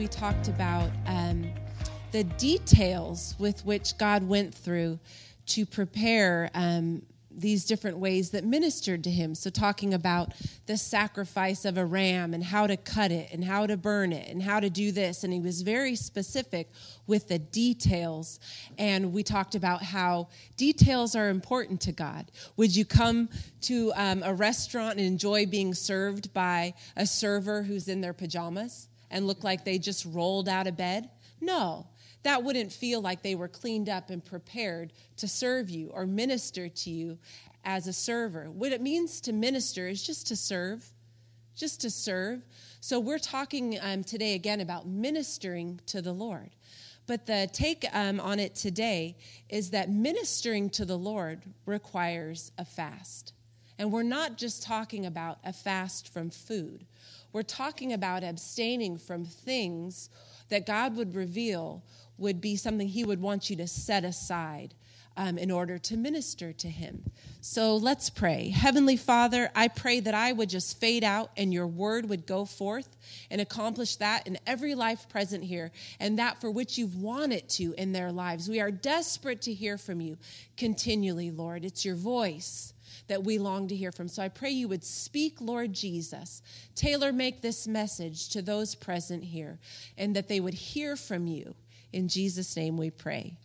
we talked about um, the details with which God went through to prepare um, these different ways that ministered to him. So, talking about the sacrifice of a ram and how to cut it and how to burn it and how to do this. And he was very specific with the details. And we talked about how details are important to God. Would you come to um, a restaurant and enjoy being served by a server who's in their pajamas and look like they just rolled out of bed? No that wouldn't feel like they were cleaned up and prepared to serve you or minister to you as a server. What it means to minister is just to serve, just to serve. So we're talking um, today again about ministering to the Lord. But the take um, on it today is that ministering to the Lord requires a fast. And we're not just talking about a fast from food, we're talking about abstaining from things that God would reveal would be something He would want you to set aside um, in order to minister to Him. So let's pray. Heavenly Father, I pray that I would just fade out and your word would go forth and accomplish that in every life present here and that for which you've wanted to in their lives. We are desperate to hear from you continually, Lord. It's your voice that we long to hear from. So I pray you would speak, Lord Jesus. Tailor make this message to those present here and that they would hear from you in Jesus' name we pray.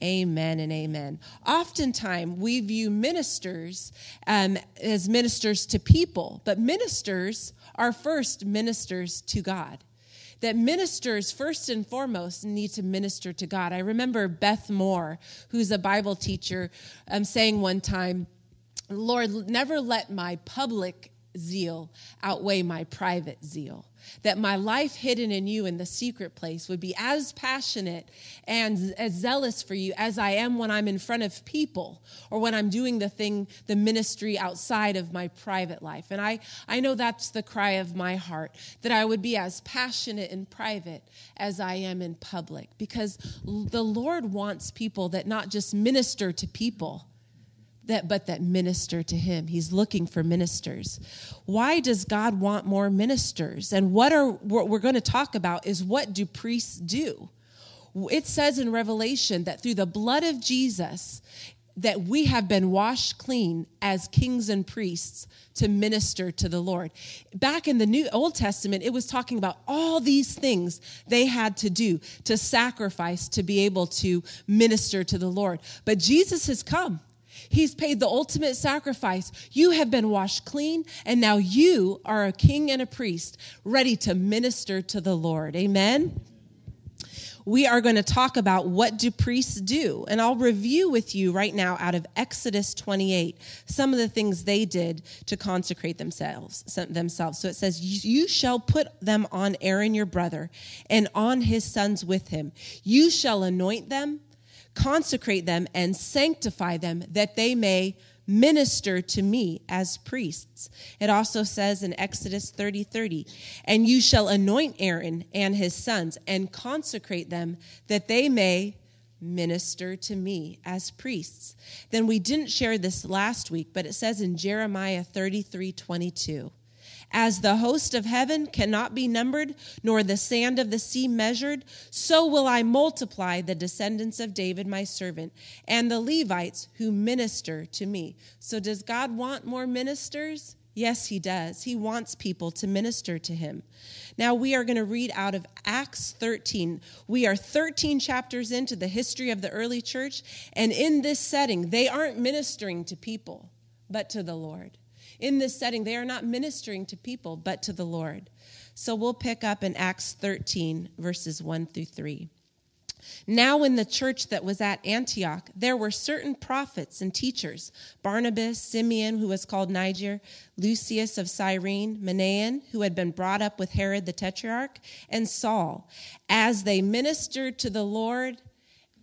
Amen and amen. Oftentimes, we view ministers um, as ministers to people, but ministers are first ministers to God. That ministers, first and foremost, need to minister to God. I remember Beth Moore, who's a Bible teacher, um, saying one time, Lord, never let my public zeal outweigh my private zeal that my life hidden in you in the secret place would be as passionate and as zealous for you as I am when I'm in front of people or when I'm doing the thing, the ministry outside of my private life. And I, I know that's the cry of my heart, that I would be as passionate in private as I am in public, because the Lord wants people that not just minister to people that but that minister to him. He's looking for ministers. Why does god want more ministers? And what are what we're going to talk about is what do priests do? It says in revelation that through the blood of jesus that we have been washed clean as kings and priests to minister to the Lord. Back in the New Old Testament, it was talking about all these things they had to do to sacrifice to be able to minister to the Lord. But Jesus has come He's paid the ultimate sacrifice. You have been washed clean, and now you are a king and a priest ready to minister to the Lord. Amen. We are going to talk about what do priests do, and I'll review with you right now out of Exodus 28 some of the things they did to consecrate themselves. Themselves. So it says, "You shall put them on Aaron your brother, and on his sons with him. You shall anoint them." Consecrate them and sanctify them that they may minister to me as priests. It also says in Exodus 30 30, and you shall anoint Aaron and his sons and consecrate them that they may minister to me as priests. Then we didn't share this last week, but it says in Jeremiah 33 22. As the host of heaven cannot be numbered, nor the sand of the sea measured, so will I multiply the descendants of David, my servant, and the Levites who minister to me. So, does God want more ministers? Yes, he does. He wants people to minister to him. Now, we are going to read out of Acts 13. We are 13 chapters into the history of the early church, and in this setting, they aren't ministering to people, but to the Lord in this setting, they are not ministering to people, but to the Lord. So we'll pick up in Acts 13, verses 1 through 3. Now, in the church that was at Antioch, there were certain prophets and teachers Barnabas, Simeon, who was called Niger, Lucius of Cyrene, Manaen, who had been brought up with Herod the Tetrarch, and Saul. As they ministered to the Lord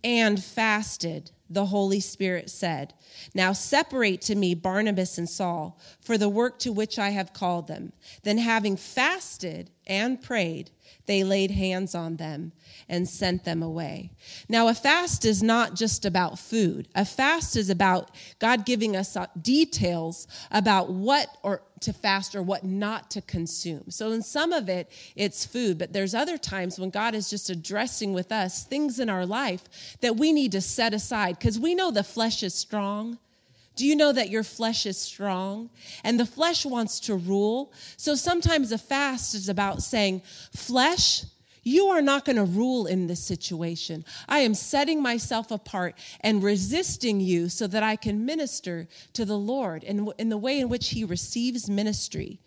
and fasted, the Holy Spirit said, Now separate to me Barnabas and Saul for the work to which I have called them. Then, having fasted and prayed, they laid hands on them and sent them away. Now, a fast is not just about food. A fast is about God giving us uh, details about what or to fast or what not to consume. So in some of it, it's food, but there's other times when God is just addressing with us things in our life that we need to set aside because we know the flesh is strong. Do you know that your flesh is strong? And the flesh wants to rule. So sometimes a fast is about saying, flesh, you are not going to rule in this situation. I am setting myself apart and resisting you so that I can minister to the Lord in, in the way in which He receives ministry.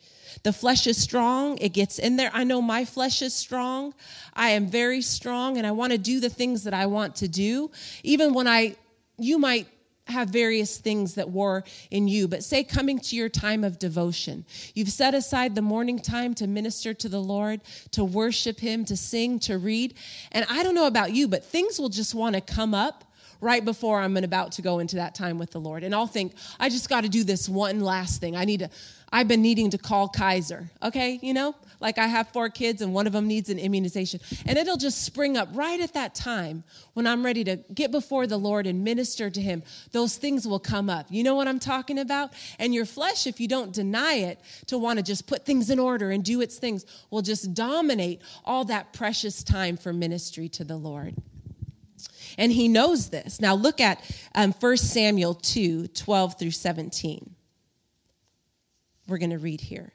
The flesh is strong, it gets in there. I know my flesh is strong. I am very strong, and I want to do the things that I want to do. Even when I, you might have various things that war in you, but say coming to your time of devotion. You've set aside the morning time to minister to the Lord, to worship Him, to sing, to read. And I don't know about you, but things will just want to come up right before I'm about to go into that time with the Lord. And I'll think, I just got to do this one last thing. I need to, I've been needing to call Kaiser, okay? You know, like I have four kids and one of them needs an immunization. And it'll just spring up right at that time when I'm ready to get before the Lord and minister to Him. Those things will come up. You know what I'm talking about? And your flesh, if you don't deny it, to want to just put things in order and do its things, will just dominate all that precious time for ministry to the Lord. And he knows this. Now look at um, 1 Samuel 2 12 through 17. We're going to read here.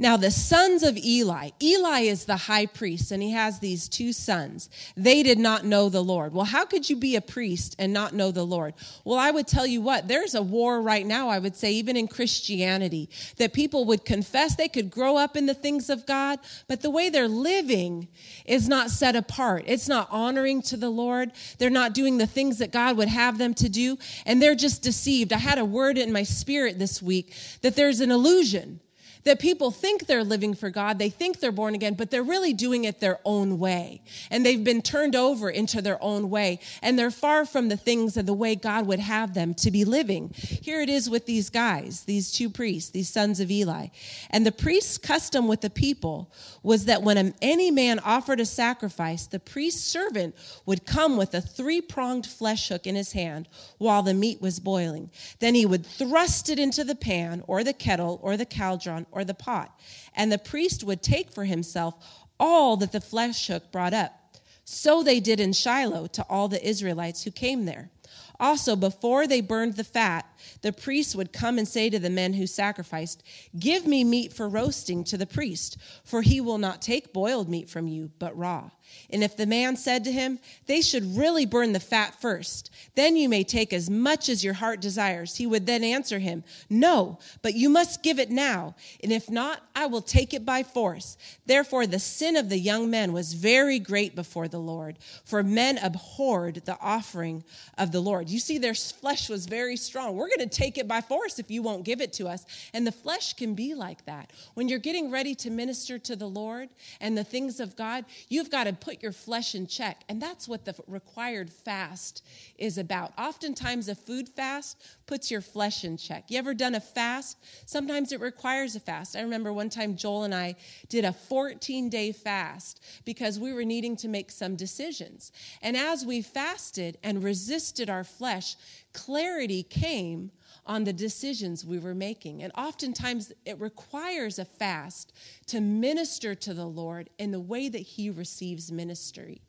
Now, the sons of Eli, Eli is the high priest, and he has these two sons. They did not know the Lord. Well, how could you be a priest and not know the Lord? Well, I would tell you what, there's a war right now, I would say, even in Christianity, that people would confess they could grow up in the things of God, but the way they're living is not set apart. It's not honoring to the Lord. They're not doing the things that God would have them to do, and they're just deceived. I had a word in my spirit this week that there's an illusion that people think they're living for God, they think they're born again, but they're really doing it their own way. And they've been turned over into their own way. And they're far from the things and the way God would have them to be living. Here it is with these guys, these two priests, these sons of Eli. And the priest's custom with the people was that when any man offered a sacrifice, the priest's servant would come with a three pronged flesh hook in his hand while the meat was boiling. Then he would thrust it into the pan or the kettle or the cauldron or the pot, and the priest would take for himself all that the flesh hook brought up. So they did in Shiloh to all the Israelites who came there. Also, before they burned the fat, the priest would come and say to the men who sacrificed, Give me meat for roasting to the priest, for he will not take boiled meat from you, but raw. And if the man said to him, They should really burn the fat first, then you may take as much as your heart desires, he would then answer him, No, but you must give it now, and if not, I will take it by force. Therefore, the sin of the young men was very great before the Lord, for men abhorred the offering of the Lord. You see, their flesh was very strong. We're going to take it by force if you won't give it to us. And the flesh can be like that. When you're getting ready to minister to the Lord and the things of God, you've got to put your flesh in check. And that's what the required fast is about. Oftentimes, a food fast puts your flesh in check. You ever done a fast? Sometimes it requires a fast. I remember one time Joel and I did a 14 day fast because we were needing to make some decisions. And as we fasted and resisted our flesh, clarity came on the decisions we were making. And oftentimes it requires a fast to minister to the Lord in the way that He receives ministry.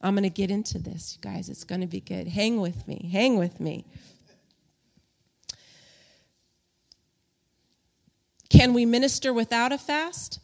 I'm going to get into this, you guys. It's going to be good. Hang with me. Hang with me. Can we minister without a fast?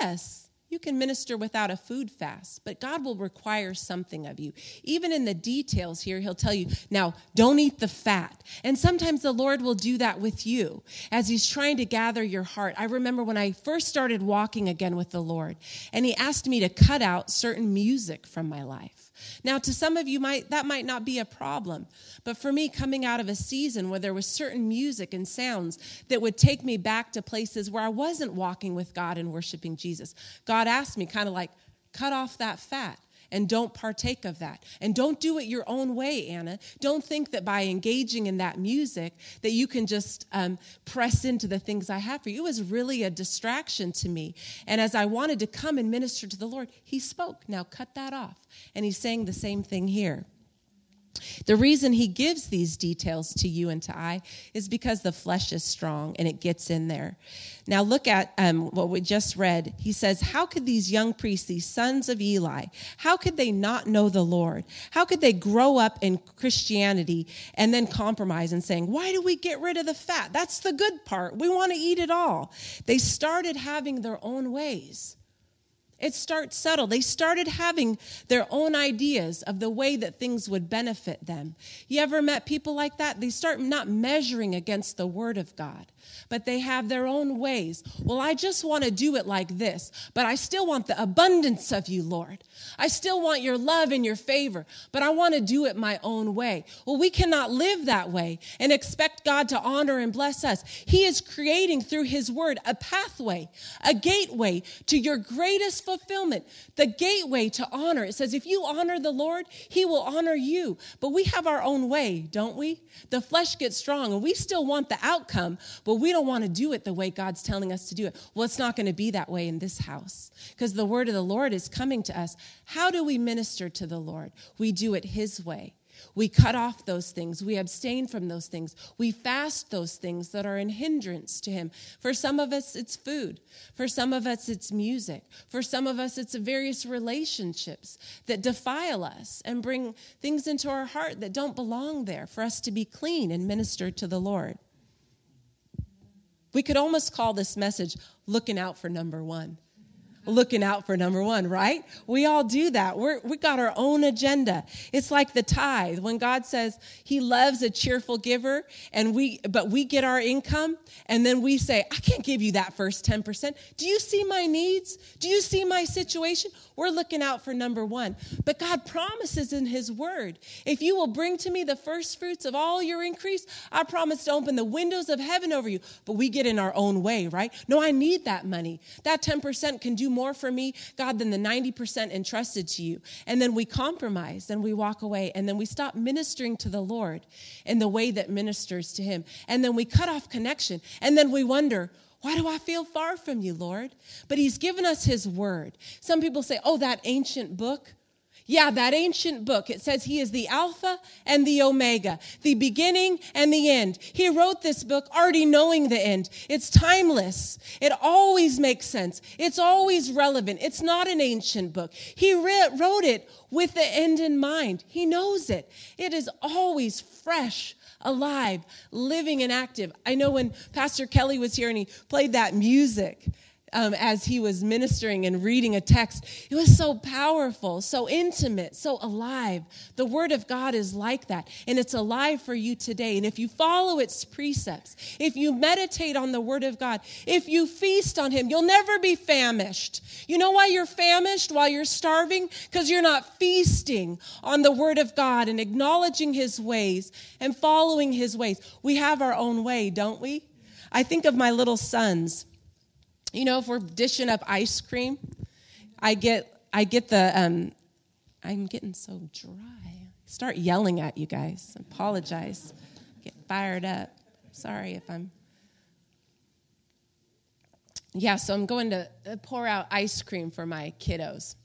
Yes. You can minister without a food fast, but God will require something of you. Even in the details here, He'll tell you, now don't eat the fat. And sometimes the Lord will do that with you as He's trying to gather your heart. I remember when I first started walking again with the Lord, and He asked me to cut out certain music from my life. Now, to some of you, might that might not be a problem, but for me, coming out of a season where there was certain music and sounds that would take me back to places where I wasn't walking with God and worshiping Jesus, God asked me, kind of like, cut off that fat and don't partake of that. And don't do it your own way, Anna. Don't think that by engaging in that music that you can just um, press into the things I have for you. It was really a distraction to me. And as I wanted to come and minister to the Lord, he spoke. Now cut that off. And he's saying the same thing here. The reason he gives these details to you and to I is because the flesh is strong and it gets in there. Now, look at um, what we just read. He says, How could these young priests, these sons of Eli, how could they not know the Lord? How could they grow up in Christianity and then compromise and saying, Why do we get rid of the fat? That's the good part. We want to eat it all. They started having their own ways. It starts subtle. They started having their own ideas of the way that things would benefit them. You ever met people like that? They start not measuring against the Word of God but they have their own ways. Well, I just want to do it like this, but I still want the abundance of you, Lord. I still want your love and your favor, but I want to do it my own way. Well, we cannot live that way and expect God to honor and bless us. He is creating through His word a pathway, a gateway to your greatest fulfillment, the gateway to honor. It says, if you honor the Lord, He will honor you. But we have our own way, don't we? The flesh gets strong and we still want the outcome, but we don't want to do it the way God's telling us to do it. Well, it's not going to be that way in this house because the word of the Lord is coming to us. How do we minister to the Lord? We do it His way. We cut off those things. We abstain from those things. We fast those things that are an hindrance to Him. For some of us, it's food. For some of us, it's music. For some of us, it's various relationships that defile us and bring things into our heart that don't belong there for us to be clean and minister to the Lord. We could almost call this message looking out for number one looking out for number one, right? We all do that. We're, we got our own agenda. It's like the tithe. When God says he loves a cheerful giver and we, but we get our income and then we say, I can't give you that first 10%. Do you see my needs? Do you see my situation? We're looking out for number one. But God promises in his word, if you will bring to me the first fruits of all your increase, I promise to open the windows of heaven over you. But we get in our own way, right? No, I need that money. That 10% can do more for me, God, than the 90% entrusted to you. And then we compromise and we walk away and then we stop ministering to the Lord in the way that ministers to Him. And then we cut off connection. And then we wonder, why do I feel far from you, Lord? But He's given us His word. Some people say, oh, that ancient book. Yeah, that ancient book. It says he is the Alpha and the Omega, the beginning and the end. He wrote this book already knowing the end. It's timeless. It always makes sense. It's always relevant. It's not an ancient book. He wrote it with the end in mind. He knows it. It is always fresh alive, living and active. I know when Pastor Kelly was here and he played that music, um, as he was ministering and reading a text. It was so powerful, so intimate, so alive. The Word of God is like that, and it's alive for you today. And if you follow its precepts, if you meditate on the Word of God, if you feast on Him, you'll never be famished. You know why you're famished while you're starving? Because you're not feasting on the Word of God and acknowledging His ways and following His ways. We have our own way, don't we? I think of my little sons you know, if we're dishing up ice cream, I get I get the um, I'm getting so dry. Start yelling at you guys. Apologize. Get fired up. Sorry if I'm. Yeah, so I'm going to uh, pour out ice cream for my kiddos.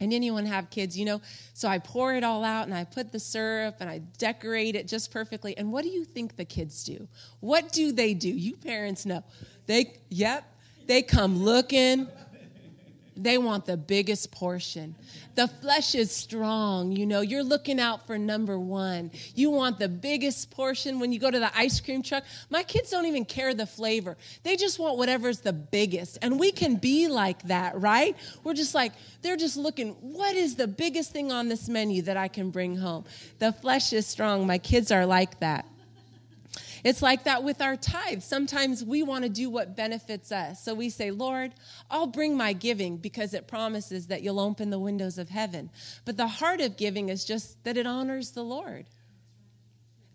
And anyone have kids, you know? So I pour it all out and I put the syrup and I decorate it just perfectly. And what do you think the kids do? What do they do? You parents know. They, yep, they come looking. They want the biggest portion. The flesh is strong. You know, you're looking out for number one. You want the biggest portion when you go to the ice cream truck. My kids don't even care the flavor, they just want whatever's the biggest. And we can be like that, right? We're just like, they're just looking, what is the biggest thing on this menu that I can bring home? The flesh is strong. My kids are like that. It's like that with our tithes. Sometimes we want to do what benefits us. So we say, Lord, I'll bring my giving because it promises that you'll open the windows of heaven. But the heart of giving is just that it honors the Lord.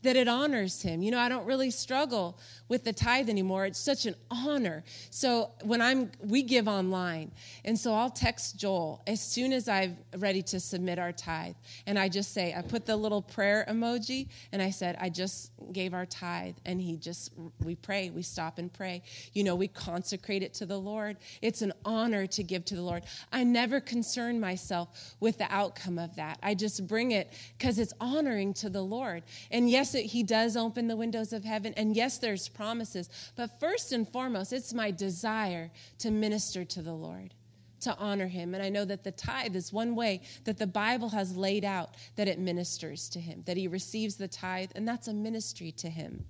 That it honors him. You know, I don't really struggle with the tithe anymore. It's such an honor. So when I'm we give online. And so I'll text Joel as soon as I'm ready to submit our tithe. And I just say, I put the little prayer emoji and I said, I just gave our tithe. And he just we pray, we stop and pray. You know, we consecrate it to the Lord. It's an honor to give to the Lord. I never concern myself with the outcome of that. I just bring it because it's honoring to the Lord. And yes, it, he does open the windows of heaven. And yes, there's promises. But first and foremost, it's my desire to minister to the Lord, to honor him. And I know that the tithe is one way that the Bible has laid out that it ministers to him, that he receives the tithe, and that's a ministry to him.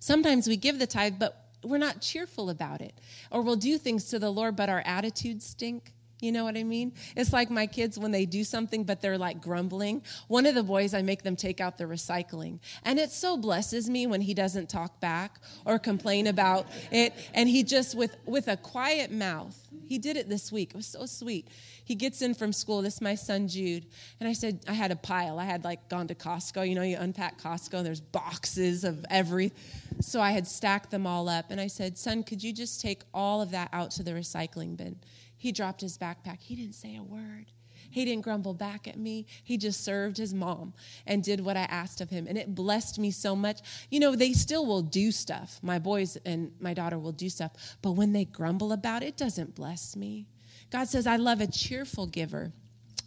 Sometimes we give the tithe, but we're not cheerful about it. Or we'll do things to the Lord, but our attitudes stink. You know what I mean? It's like my kids when they do something, but they're like grumbling. One of the boys, I make them take out the recycling. And it so blesses me when he doesn't talk back or complain about it. And he just, with, with a quiet mouth, he did it this week. It was so sweet. He gets in from school. This is my son, Jude. And I said, I had a pile. I had like gone to Costco. You know, you unpack Costco, there's boxes of every. So I had stacked them all up. And I said, Son, could you just take all of that out to the recycling bin? He dropped his backpack. He didn't say a word. He didn't grumble back at me. He just served his mom and did what I asked of him. And it blessed me so much. You know, they still will do stuff. My boys and my daughter will do stuff. But when they grumble about it, it doesn't bless me. God says, I love a cheerful giver.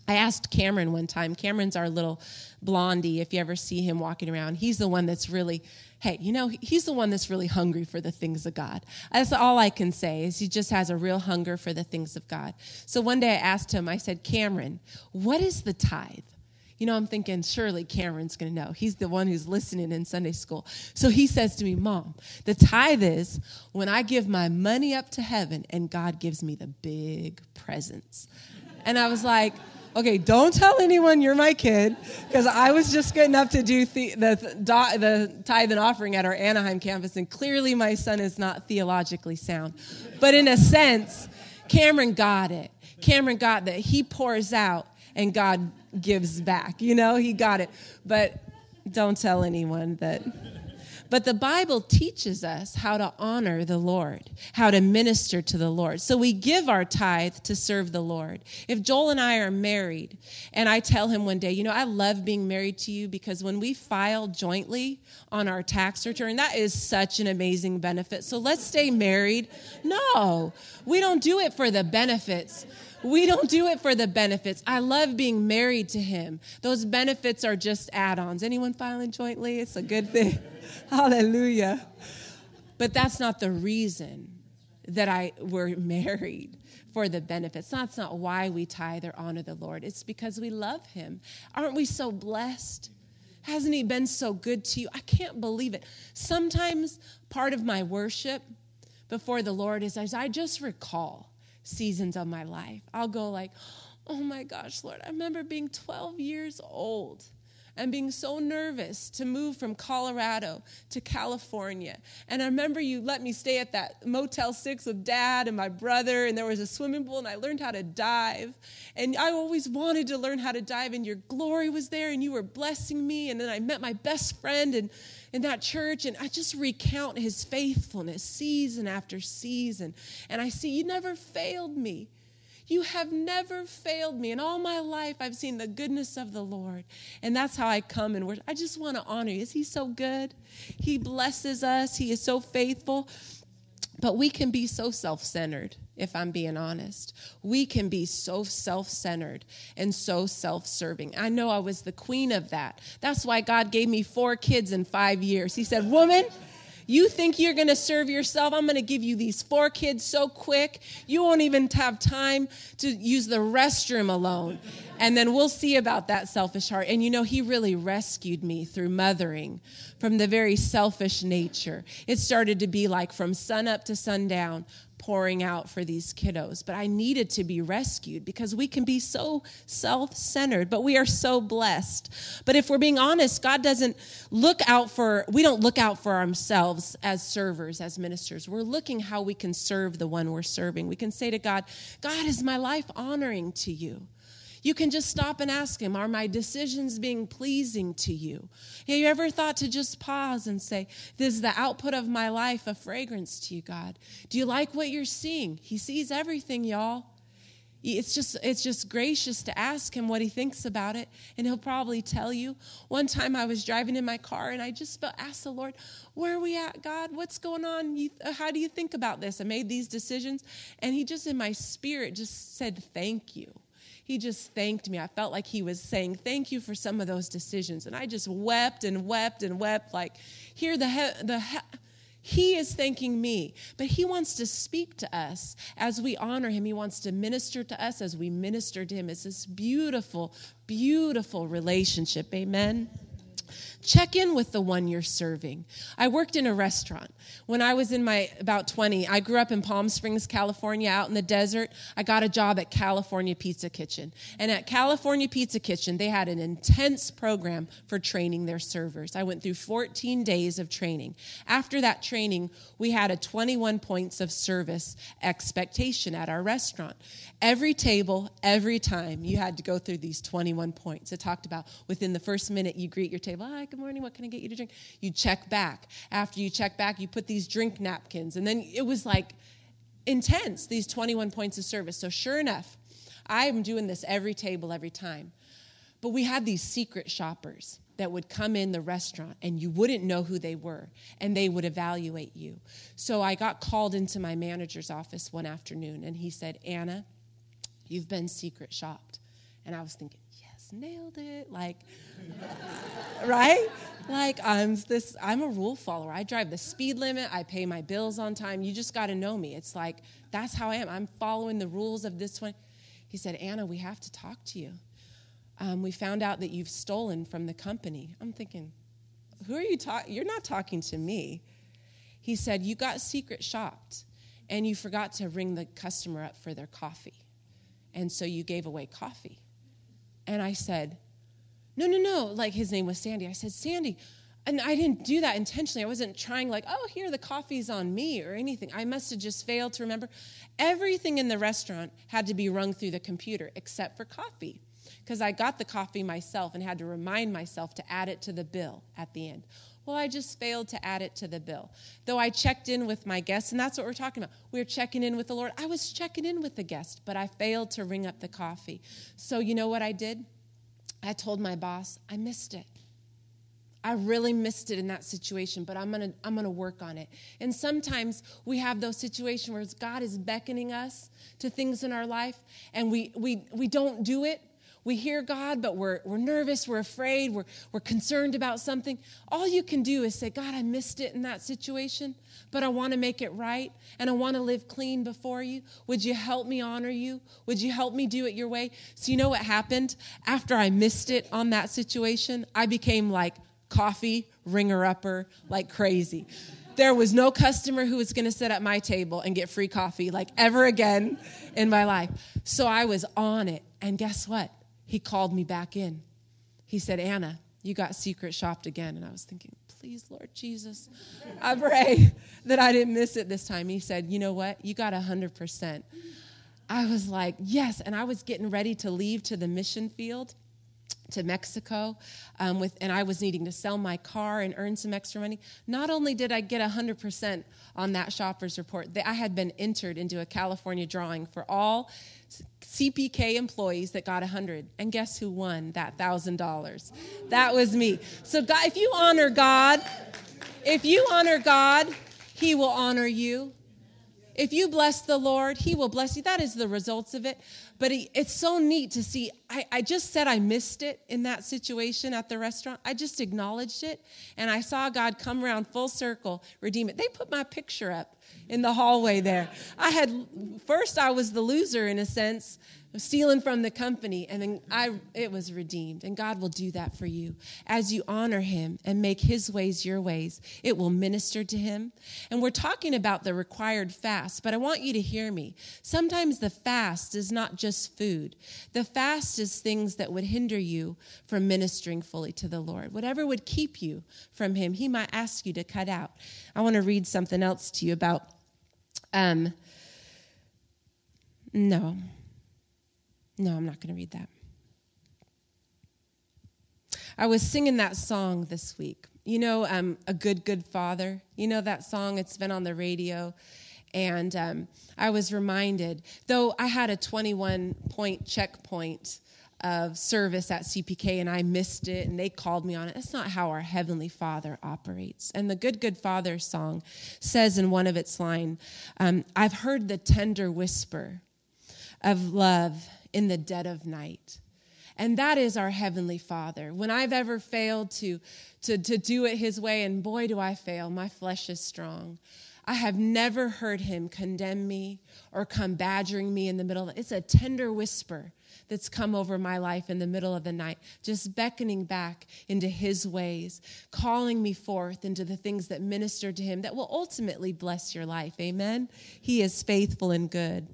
I asked Cameron one time. Cameron's our little blondie. If you ever see him walking around, he's the one that's really hey, you know, he's the one that's really hungry for the things of God. That's all I can say is he just has a real hunger for the things of God. So one day I asked him, I said, Cameron, what is the tithe? You know, I'm thinking, surely Cameron's going to know. He's the one who's listening in Sunday school. So he says to me, Mom, the tithe is when I give my money up to heaven and God gives me the big presents. And I was like, okay, don't tell anyone you're my kid, because I was just good enough to do the, the, the tithe and offering at our Anaheim campus, and clearly my son is not theologically sound. But in a sense, Cameron got it. Cameron got that he pours out and God gives back. You know, he got it. But don't tell anyone that. But the Bible teaches us how to honor the Lord, how to minister to the Lord. So we give our tithe to serve the Lord. If Joel and I are married, and I tell him one day, you know, I love being married to you because when we file jointly on our tax return, that is such an amazing benefit. So let's stay married. No, we don't do it for the benefits. We don't do it for the benefits. I love being married to him. Those benefits are just add ons. Anyone filing jointly? It's a good thing. Hallelujah. But that's not the reason that I were married for the benefits. That's not why we tithe or honor the Lord. It's because we love him. Aren't we so blessed? Hasn't he been so good to you? I can't believe it. Sometimes part of my worship before the Lord is as I just recall seasons of my life. I'll go like, "Oh my gosh, Lord, I remember being 12 years old and being so nervous to move from Colorado to California. And I remember you let me stay at that Motel 6 with dad and my brother, and there was a swimming pool, and I learned how to dive. And I always wanted to learn how to dive, and your glory was there, and you were blessing me. And then I met my best friend and in that church, and I just recount his faithfulness season after season. And I see, you never failed me. You have never failed me. In all my life, I've seen the goodness of the Lord. And that's how I come and worship. I just want to honor you. Is He so good? He blesses us, He is so faithful. But we can be so self centered, if I'm being honest. We can be so self centered and so self serving. I know I was the queen of that. That's why God gave me four kids in five years. He said, Woman, you think you're going to serve yourself? I'm going to give you these four kids so quick, you won't even have time to use the restroom alone. And then we'll see about that selfish heart. And you know, He really rescued me through mothering from the very selfish nature. It started to be like from sun up to sundown, pouring out for these kiddos. But I needed to be rescued because we can be so self centered, but we are so blessed. But if we're being honest, God doesn't look out for, we don't look out for ourselves as servers, as ministers. We're looking how we can serve the one we're serving. We can say to God, God, is my life honoring to you? You can just stop and ask Him, Are my decisions being pleasing to you? Have you ever thought to just pause and say, This is the output of my life, a fragrance to you, God? Do you like what you're seeing? He sees everything, y'all. It's just it's just gracious to ask him what he thinks about it, and he'll probably tell you. One time I was driving in my car, and I just asked the Lord, "Where are we at, God? What's going on? You, how do you think about this?" I made these decisions, and he just in my spirit just said, "Thank you." He just thanked me. I felt like he was saying, "Thank you for some of those decisions," and I just wept and wept and wept, like, "Here the he- the." He- he is thanking me, but He wants to speak to us as we honor Him. He wants to minister to us as we minister to Him. It's this beautiful, beautiful relationship. Amen. Check in with the one you're serving. I worked in a restaurant. When I was in my about 20, I grew up in Palm Springs, California, out in the desert. I got a job at California Pizza Kitchen. And at California Pizza Kitchen, they had an intense program for training their servers. I went through 14 days of training. After that training, we had a 21 points of service expectation at our restaurant. Every table, every time, you had to go through these 21 points. It talked about within the first minute you greet your table, hi, good morning, what can I get you to drink? You check back. After you check back, you put these drink napkins. And then it was like intense, these 21 points of service. So sure enough, I'm doing this every table, every time. But we had these secret shoppers that would come in the restaurant and you wouldn't know who they were and they would evaluate you. So I got called into my manager's office one afternoon and he said, Anna, You've been secret shopped. And I was thinking, nailed it. Like, right? Like I'm this I'm a rule follower. I drive the speed limit, I pay my bills on time. You just gotta know me. It's like that's how I am. I'm following the rules of this one. He said, Anna, we have to talk to you. Um, we found out that you've stolen from the company. I'm thinking, who are you talking? You're not talking to me. He said, You got secret shopped and you forgot to ring the customer up for their coffee. And so you gave away coffee. And I said, No, no, no. Like his name was Sandy. I said, Sandy, and I didn't do that intentionally. I wasn't trying, like, oh, here, the coffee's on me or anything. I must have just failed to remember. Everything in the restaurant had to be rung through the computer except for coffee because I got the coffee myself and had to remind myself to add it to the bill at the end. Well, I just failed to add it to the bill. Though I checked in with my guests, and that's what we're talking about. We are checking in with the Lord. I was checking in with the guest, but I failed to ring up the coffee. So, you know what I did? I told my boss, I missed it. I really missed it in that situation, but I'm gonna I'm gonna work on it. And sometimes we have those situations where God is beckoning us to things in our life, and we we we don't do it we hear God, but we're, we're nervous, we're afraid, we're, we're concerned about something. All you can do is say, God, I missed it in that situation, but I want to make it right and I want to live clean before you. Would you help me honor you? Would you help me do it your way? So, you know what happened? After I missed it on that situation, I became like coffee ringer upper like crazy there was no customer who was going to sit at my table and get free coffee like ever again in my life. So I was on it. And guess what? He called me back in. He said, Anna, you got secret shopped again. And I was thinking, please, Lord Jesus, I pray that I didn't miss it this time. He said, you know what? You got 100%. I was like, yes. And I was getting ready to leave to the mission field to Mexico um, with, and I was needing to sell my car and earn some extra money. Not only did I get 100% on that shopper's report, I had been entered into a California drawing for all CPK employees that got 100 and guess who won that $1000 that was me. So god if you honor god if you honor god he will honor you. If you bless the lord he will bless you. That is the results of it but it's so neat to see I, I just said i missed it in that situation at the restaurant i just acknowledged it and i saw god come around full circle redeem it they put my picture up in the hallway there. I had first I was the loser in a sense, stealing from the company, and then I it was redeemed. And God will do that for you as you honor Him and make His ways your ways. It will minister to Him. And we're talking about the required fast, but I want you to hear me. Sometimes the fast is not just just food, the fast is things that would hinder you from ministering fully to the Lord. Whatever would keep you from Him, He might ask you to cut out. I want to read something else to you about. Um, no, no, I'm not going to read that. I was singing that song this week. You know, um, A Good, Good Father. You know that song? It's been on the radio. And um, I was reminded, though I had a 21 point checkpoint of service at CPK and I missed it and they called me on it. That's not how our Heavenly Father operates. And the Good, Good Father song says in one of its lines, um, I've heard the tender whisper of love in the dead of night. And that is our Heavenly Father. When I've ever failed to, to, to do it His way, and boy, do I fail, my flesh is strong. I have never heard Him condemn me or come badgering me in the middle. Of, it's a tender whisper that's come over my life in the middle of the night, just beckoning back into His ways, calling me forth into the things that minister to Him that will ultimately bless your life. Amen? He is faithful and good.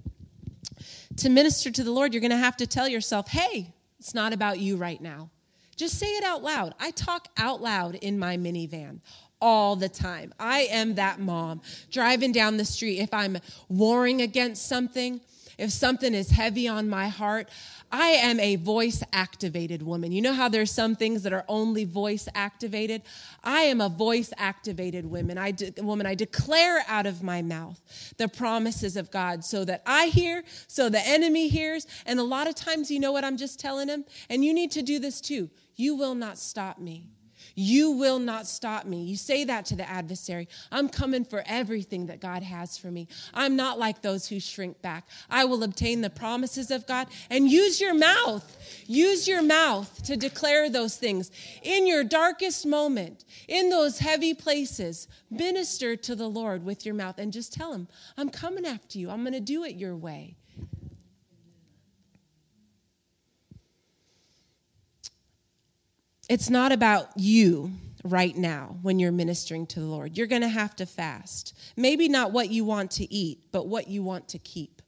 To minister to the Lord, you're going to have to tell yourself, hey, it's not about you right now. Just say it out loud. I talk out loud in my minivan all the time. I am that mom driving down the street. If I'm warring against something, if something is heavy on my heart, I am a voice activated woman. You know how there's some things that are only voice activated? I am a voice activated woman. I de- woman. I declare out of my mouth the promises of God so that I hear, so the enemy hears. And a lot of times, you know what I'm just telling him? And you need to do this too. You will not stop me. You will not stop me. You say that to the adversary. I'm coming for everything that God has for me. I'm not like those who shrink back. I will obtain the promises of God and use your mouth. Use your mouth to declare those things. In your darkest moment, in those heavy places, minister to the Lord with your mouth and just tell him, I'm coming after you. I'm going to do it your way. It's not about you right now when you're ministering to the Lord. You're going to have to fast. Maybe not what you want to eat, but what you want to keep.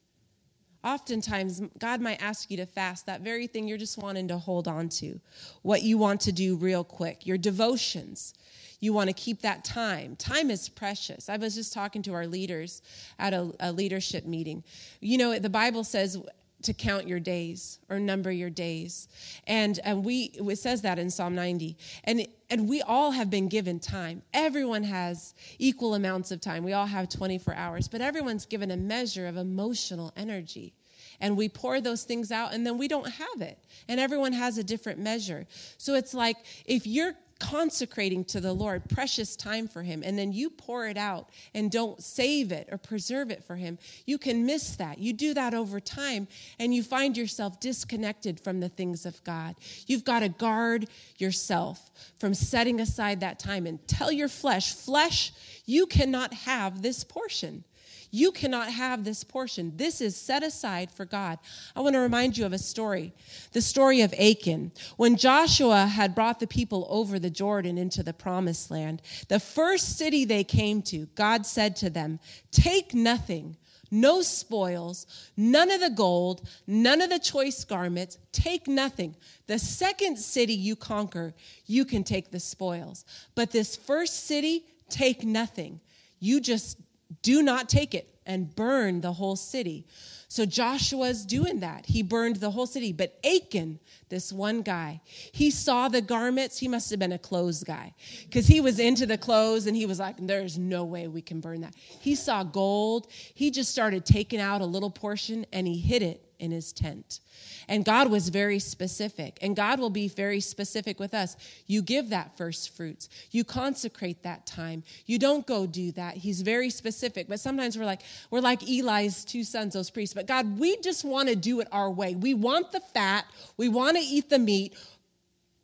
Oftentimes, God might ask you to fast that very thing you're just wanting to hold on to, what you want to do real quick, your devotions. You want to keep that time. Time is precious. I was just talking to our leaders at a, a leadership meeting. You know, the Bible says to count your days or number your days. And, and we, it says that in Psalm 90. And, and we all have been given time. Everyone has equal amounts of time. We all have 24 hours, but everyone's given a measure of emotional energy. And we pour those things out and then we don't have it. And everyone has a different measure. So it's like if you're consecrating to the Lord precious time for Him, and then you pour it out and don't save it or preserve it for Him, you can miss that. You do that over time, and you find yourself disconnected from the things of God. You've got to guard yourself from setting aside that time and tell your flesh, flesh, you cannot have this portion. You cannot have this portion. This is set aside for God. I want to remind you of a story the story of Achan. When Joshua had brought the people over the Jordan into the promised land, the first city they came to, God said to them, Take nothing no spoils, none of the gold, none of the choice garments, take nothing. The second city you conquer, you can take the spoils. But this first city, take nothing. You just do not take it and burn the whole city. So Joshua's doing that. He burned the whole city. But Achan, this one guy, he saw the garments. He must have been a clothes guy because he was into the clothes and he was like, there's no way we can burn that. He saw gold. He just started taking out a little portion and he hid it in his tent. And God was very specific. And God will be very specific with us. You give that first fruits, you consecrate that time. You don't go do that. He's very specific. But sometimes we're like, we're like Eli's two sons, those priests. But God, we just want to do it our way. We want the fat, we want to eat the meat.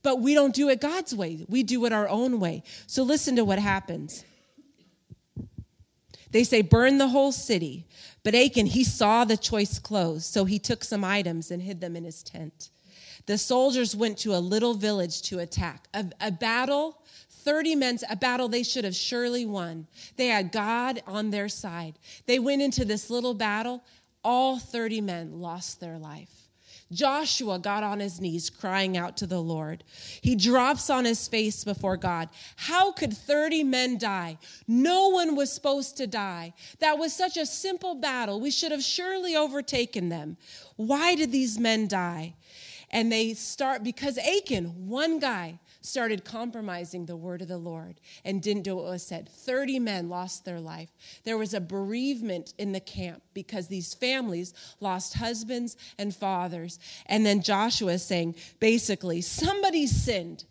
But we don't do it God's way. We do it our own way. So listen to what happens. They say, burn the whole city. But Achan, he saw the choice clothes, so he took some items and hid them in his tent. The soldiers went to a little village to attack. A, a battle, 30 men, a battle they should have surely won. They had God on their side. They went into this little battle. All 30 men lost their life. Joshua got on his knees, crying out to the Lord. He drops on his face before God. How could 30 men die? No one was supposed to die. That was such a simple battle. We should have surely overtaken them. Why did these men die? And they start because Achan, one guy, started compromising the word of the Lord and didn't do what was said. 30 men lost their life. There was a bereavement in the camp because these families lost husbands and fathers. And then Joshua is saying, basically, somebody sinned.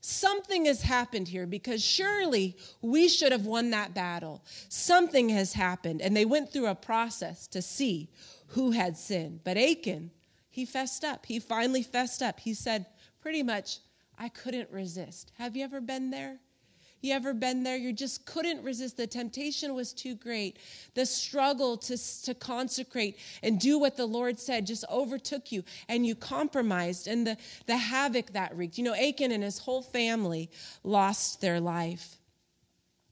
Something has happened here because surely we should have won that battle. Something has happened. And they went through a process to see who had sinned. But Achan, he fessed up. He finally fessed up. He said, pretty much, I couldn't resist. Have you ever been there? You ever been there? You just couldn't resist. The temptation was too great. The struggle to, to consecrate and do what the Lord said just overtook you and you compromised and the, the havoc that wreaked. You know, Achan and his whole family lost their life.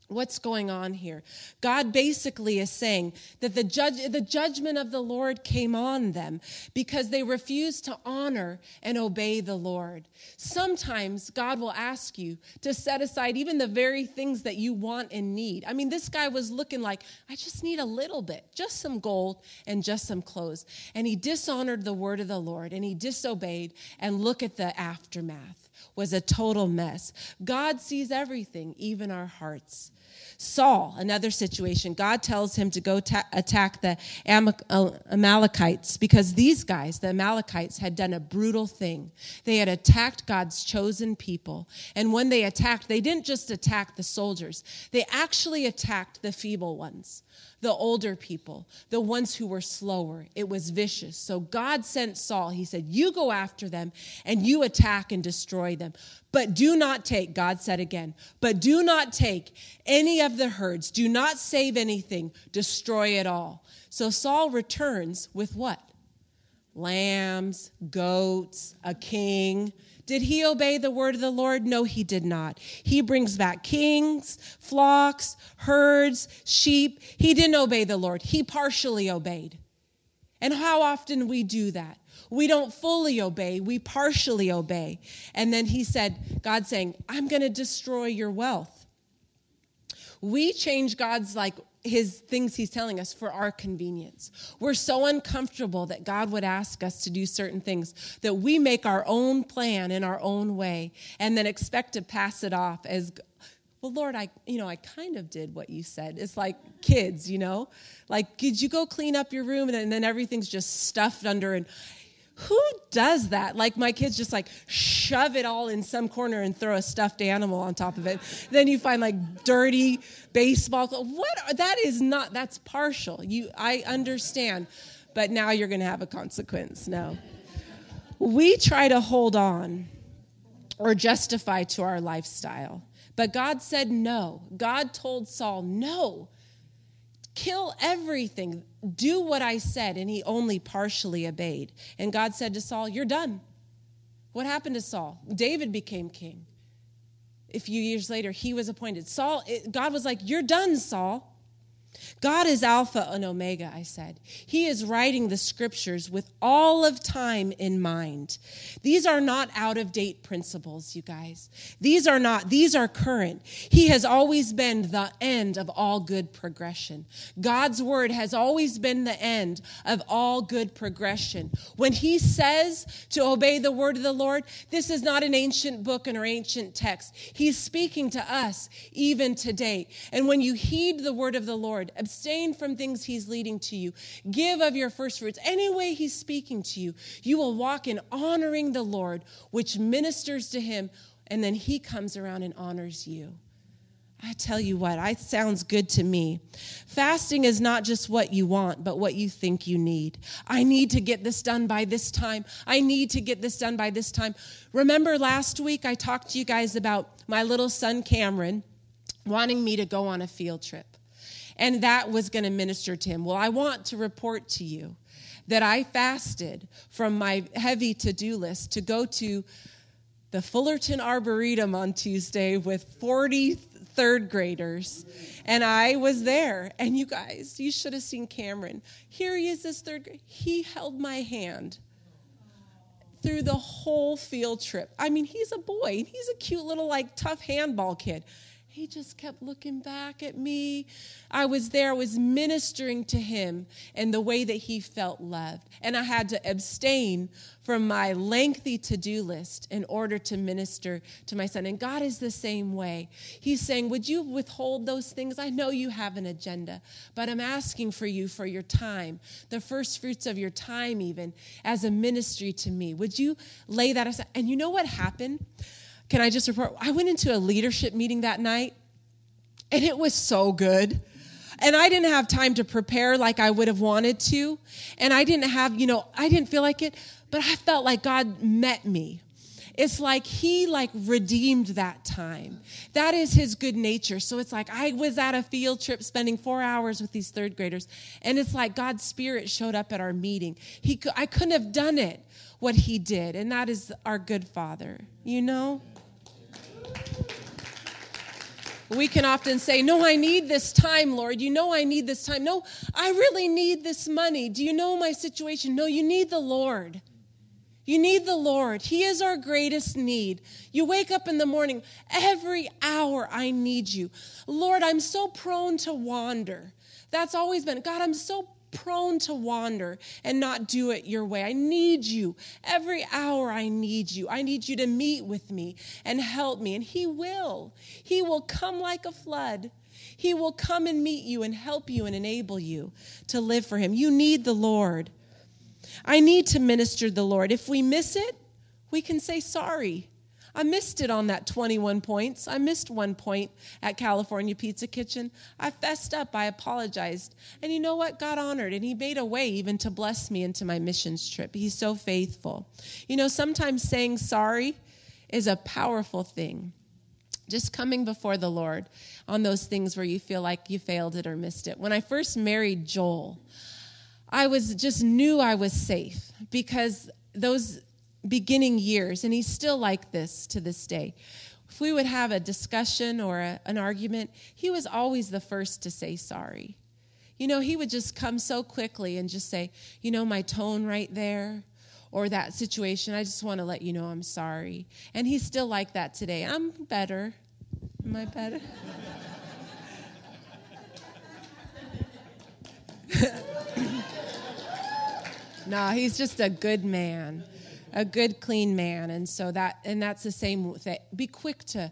What's going on here? God basically is saying that the, judge, the judgment of the Lord came on them because they refused to honor and obey the Lord. Sometimes God will ask you to set aside even the very things that you want and need. I mean, this guy was looking like, I just need a little bit, just some gold and just some clothes. And he dishonored the word of the Lord and he disobeyed. And look at the aftermath was a total mess. God sees everything, even our hearts. Saul, another situation, God tells him to go ta- attack the uh, Amalekites because these guys, the Amalekites, had done a brutal thing. They had attacked God's chosen people. And when they attacked, they didn't just attack the soldiers, they actually attacked the feeble ones the older people, the ones who were slower. It was vicious. So God sent Saul. He said, You go after them and you attack and destroy them. But do not take, God said again, but do not take any of the herds. Do not save anything. Destroy it all. So Saul returns with what? Lambs, goats, a king. Did he obey the word of the Lord? No, he did not. He brings back kings, flocks, herds, sheep. He didn't obey the Lord. He partially obeyed. And how often we do that? We don't fully obey, we partially obey. And then he said, God saying, I'm going to destroy your wealth. We change God's like his things he's telling us for our convenience. We're so uncomfortable that God would ask us to do certain things that we make our own plan in our own way and then expect to pass it off as well lord i you know i kind of did what you said it's like kids you know like did you go clean up your room and then everything's just stuffed under and who does that? Like my kids just like shove it all in some corner and throw a stuffed animal on top of it. Then you find like dirty baseball. What? That is not. That's partial. You, I understand, but now you're going to have a consequence. No, we try to hold on or justify to our lifestyle, but God said no. God told Saul no kill everything, do what I said. And he only partially obeyed. And God said to Saul, You're done. What happened to Saul? David became king. A few years later, he was appointed. Saul, God was like, You're done, Saul. God is Alpha and Omega, I said. He is writing the scriptures with all of time in mind. These are not out of date principles, you guys. These are not, these are current. He has always been the end of all good progression. God's word has always been the end of all good progression. When He says to obey the word of the Lord, this is not an ancient book and or ancient text. He's speaking to us even today. And when you heed the word of the Lord, Abstain from things He's leading to you. Give of your first fruits. Any way He's speaking to you, you will walk in honoring the Lord, which ministers to Him, and then He comes around and honors you. I tell you what, it sounds good to me. Fasting is not just what you want, but what you think you need. I need to get this done by this time. I need to get this done by this time. Remember last week I talked to you guys about my little son Cameron wanting me to go on a field trip and that was going to minister to him. Well, I want to report to you that I fasted from my heavy to do list to go to the Fullerton Arboretum on Tuesday with 40 third graders. And I was there. And you guys, you should have seen Cameron. Here he is, this third grade. He held my hand through the whole field trip. I mean, he's a boy. He's a cute little, like, tough handball kid he just kept looking back at me. I was there, I was ministering to him in the way that he felt loved. And I had to abstain from my lengthy to do list in order to minister to my son. And God is the same way. He's saying, Would you withhold those things? I know you have an agenda, but I'm asking for you for your time, the first fruits of your time, even as a ministry to me. Would you lay that aside? And you know what happened? Can I just report? I went into a leadership meeting that night and it was so good. And I didn't have time to prepare like I would have wanted to. And I didn't have, you know, I didn't feel like it, but I felt like God met me. It's like he like redeemed that time. That is his good nature. So it's like I was at a field trip spending 4 hours with these third graders and it's like God's spirit showed up at our meeting. He I couldn't have done it what he did and that is our good father. You know? We can often say, No, I need this time, Lord. You know I need this time. No, I really need this money. Do you know my situation? No, you need the Lord. You need the Lord. He is our greatest need. You wake up in the morning, every hour, I need you. Lord, I'm so prone to wander. That's always been, God, I'm so prone to wander and not do it your way. I need you. Every hour I need you. I need you to meet with me and help me. And He will. He will come like a flood. He will come and meet you and help you and enable you to live for Him. You need the Lord. I need to minister the Lord. If we miss it, we can say sorry. I missed it on that 21 points. I missed one point at California Pizza Kitchen. I fessed up. I apologized. And you know what? God honored, and He made a way even to bless me into my missions trip. He's so faithful. You know, sometimes saying sorry is a powerful thing. Just coming before the Lord on those things where you feel like you failed it or missed it. When I first married Joel, I was just knew I was safe because those beginning years, and he's still like this to this day. If we would have a discussion or a, an argument, he was always the first to say sorry. You know, he would just come so quickly and just say, you know, my tone right there or that situation, I just want to let you know I'm sorry. And he's still like that today. I'm better. Am I better? no, he's just a good man a good, clean man. And so that, and that's the same thing. Be quick to,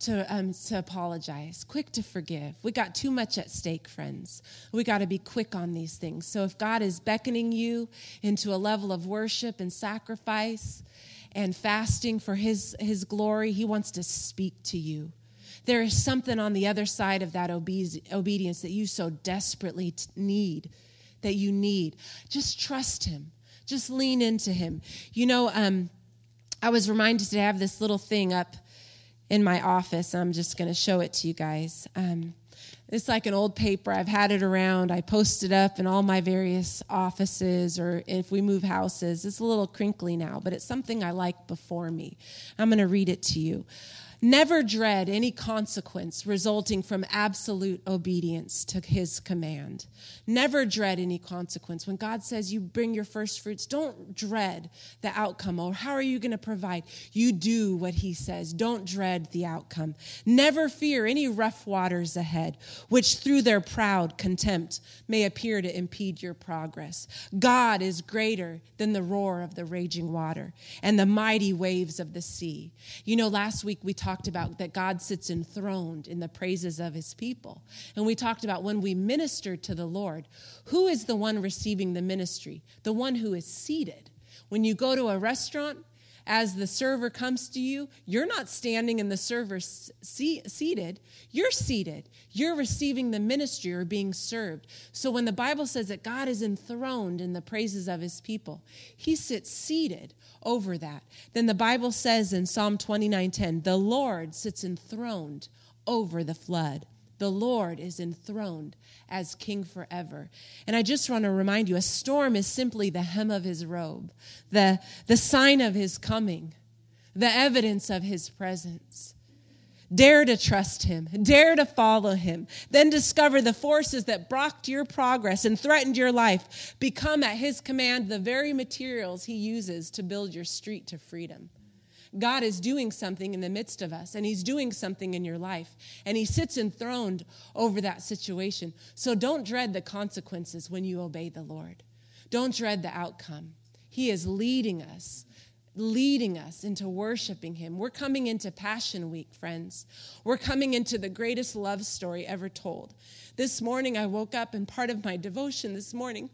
to, um, to apologize, quick to forgive. We got too much at stake, friends. We got to be quick on these things. So if God is beckoning you into a level of worship and sacrifice and fasting for His, His glory, He wants to speak to you. There is something on the other side of that obedience that you so desperately need, that you need. Just trust Him. Just lean into him. You know, um, I was reminded to have this little thing up in my office. I'm just going to show it to you guys. Um, it's like an old paper. I've had it around. I post it up in all my various offices or if we move houses. It's a little crinkly now, but it's something I like before me. I'm going to read it to you. Never dread any consequence resulting from absolute obedience to his command. Never dread any consequence. When God says you bring your first fruits, don't dread the outcome or how are you going to provide? You do what he says. Don't dread the outcome. Never fear any rough waters ahead, which through their proud contempt may appear to impede your progress. God is greater than the roar of the raging water and the mighty waves of the sea. You know, last week we talked talked about that God sits enthroned in the praises of his people. And we talked about when we minister to the Lord, who is the one receiving the ministry? The one who is seated. When you go to a restaurant, as the server comes to you, you're not standing and the server seated. You're seated. You're receiving the ministry or being served. So when the Bible says that God is enthroned in the praises of his people, he sits seated over that. Then the Bible says in Psalm 29:10, the Lord sits enthroned over the flood. The Lord is enthroned as king forever. And I just want to remind you a storm is simply the hem of his robe, the, the sign of his coming, the evidence of his presence. Dare to trust him. Dare to follow him. Then discover the forces that blocked your progress and threatened your life. Become at his command the very materials he uses to build your street to freedom. God is doing something in the midst of us, and He's doing something in your life, and He sits enthroned over that situation. So don't dread the consequences when you obey the Lord. Don't dread the outcome. He is leading us leading us into worshiping Him. We're coming into Passion Week, friends. We're coming into the greatest love story ever told. This morning, I woke up, and part of my devotion this morning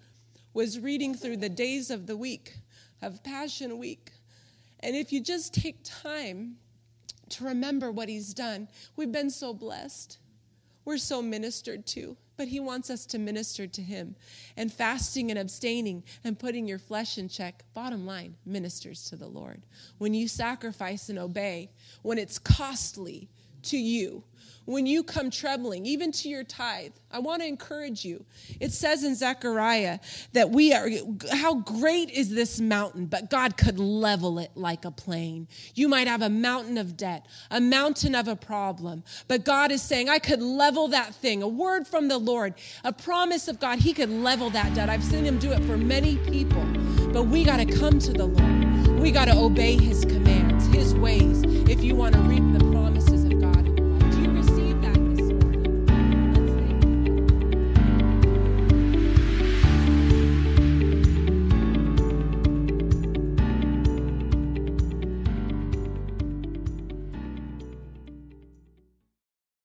was reading through the days of the week of Passion Week. And if you just take time to remember what He's done, we've been so blessed. We're so ministered to but he wants us to minister to him. And fasting and abstaining and putting your flesh in check, bottom line, ministers to the Lord. When you sacrifice and obey, when it's costly to you, when you come trebling, even to your tithe. I want to encourage you. It says in Zechariah that we are, how great is this mountain, but God could level it like a plain. You might have a mountain of debt, a mountain of a problem, but God is saying, I could level that thing. A word from the Lord, a promise of God, He could level that debt. I've seen Him do it for many people, but we got to come to the Lord. We got to obey His commands, His ways, if you want to reap the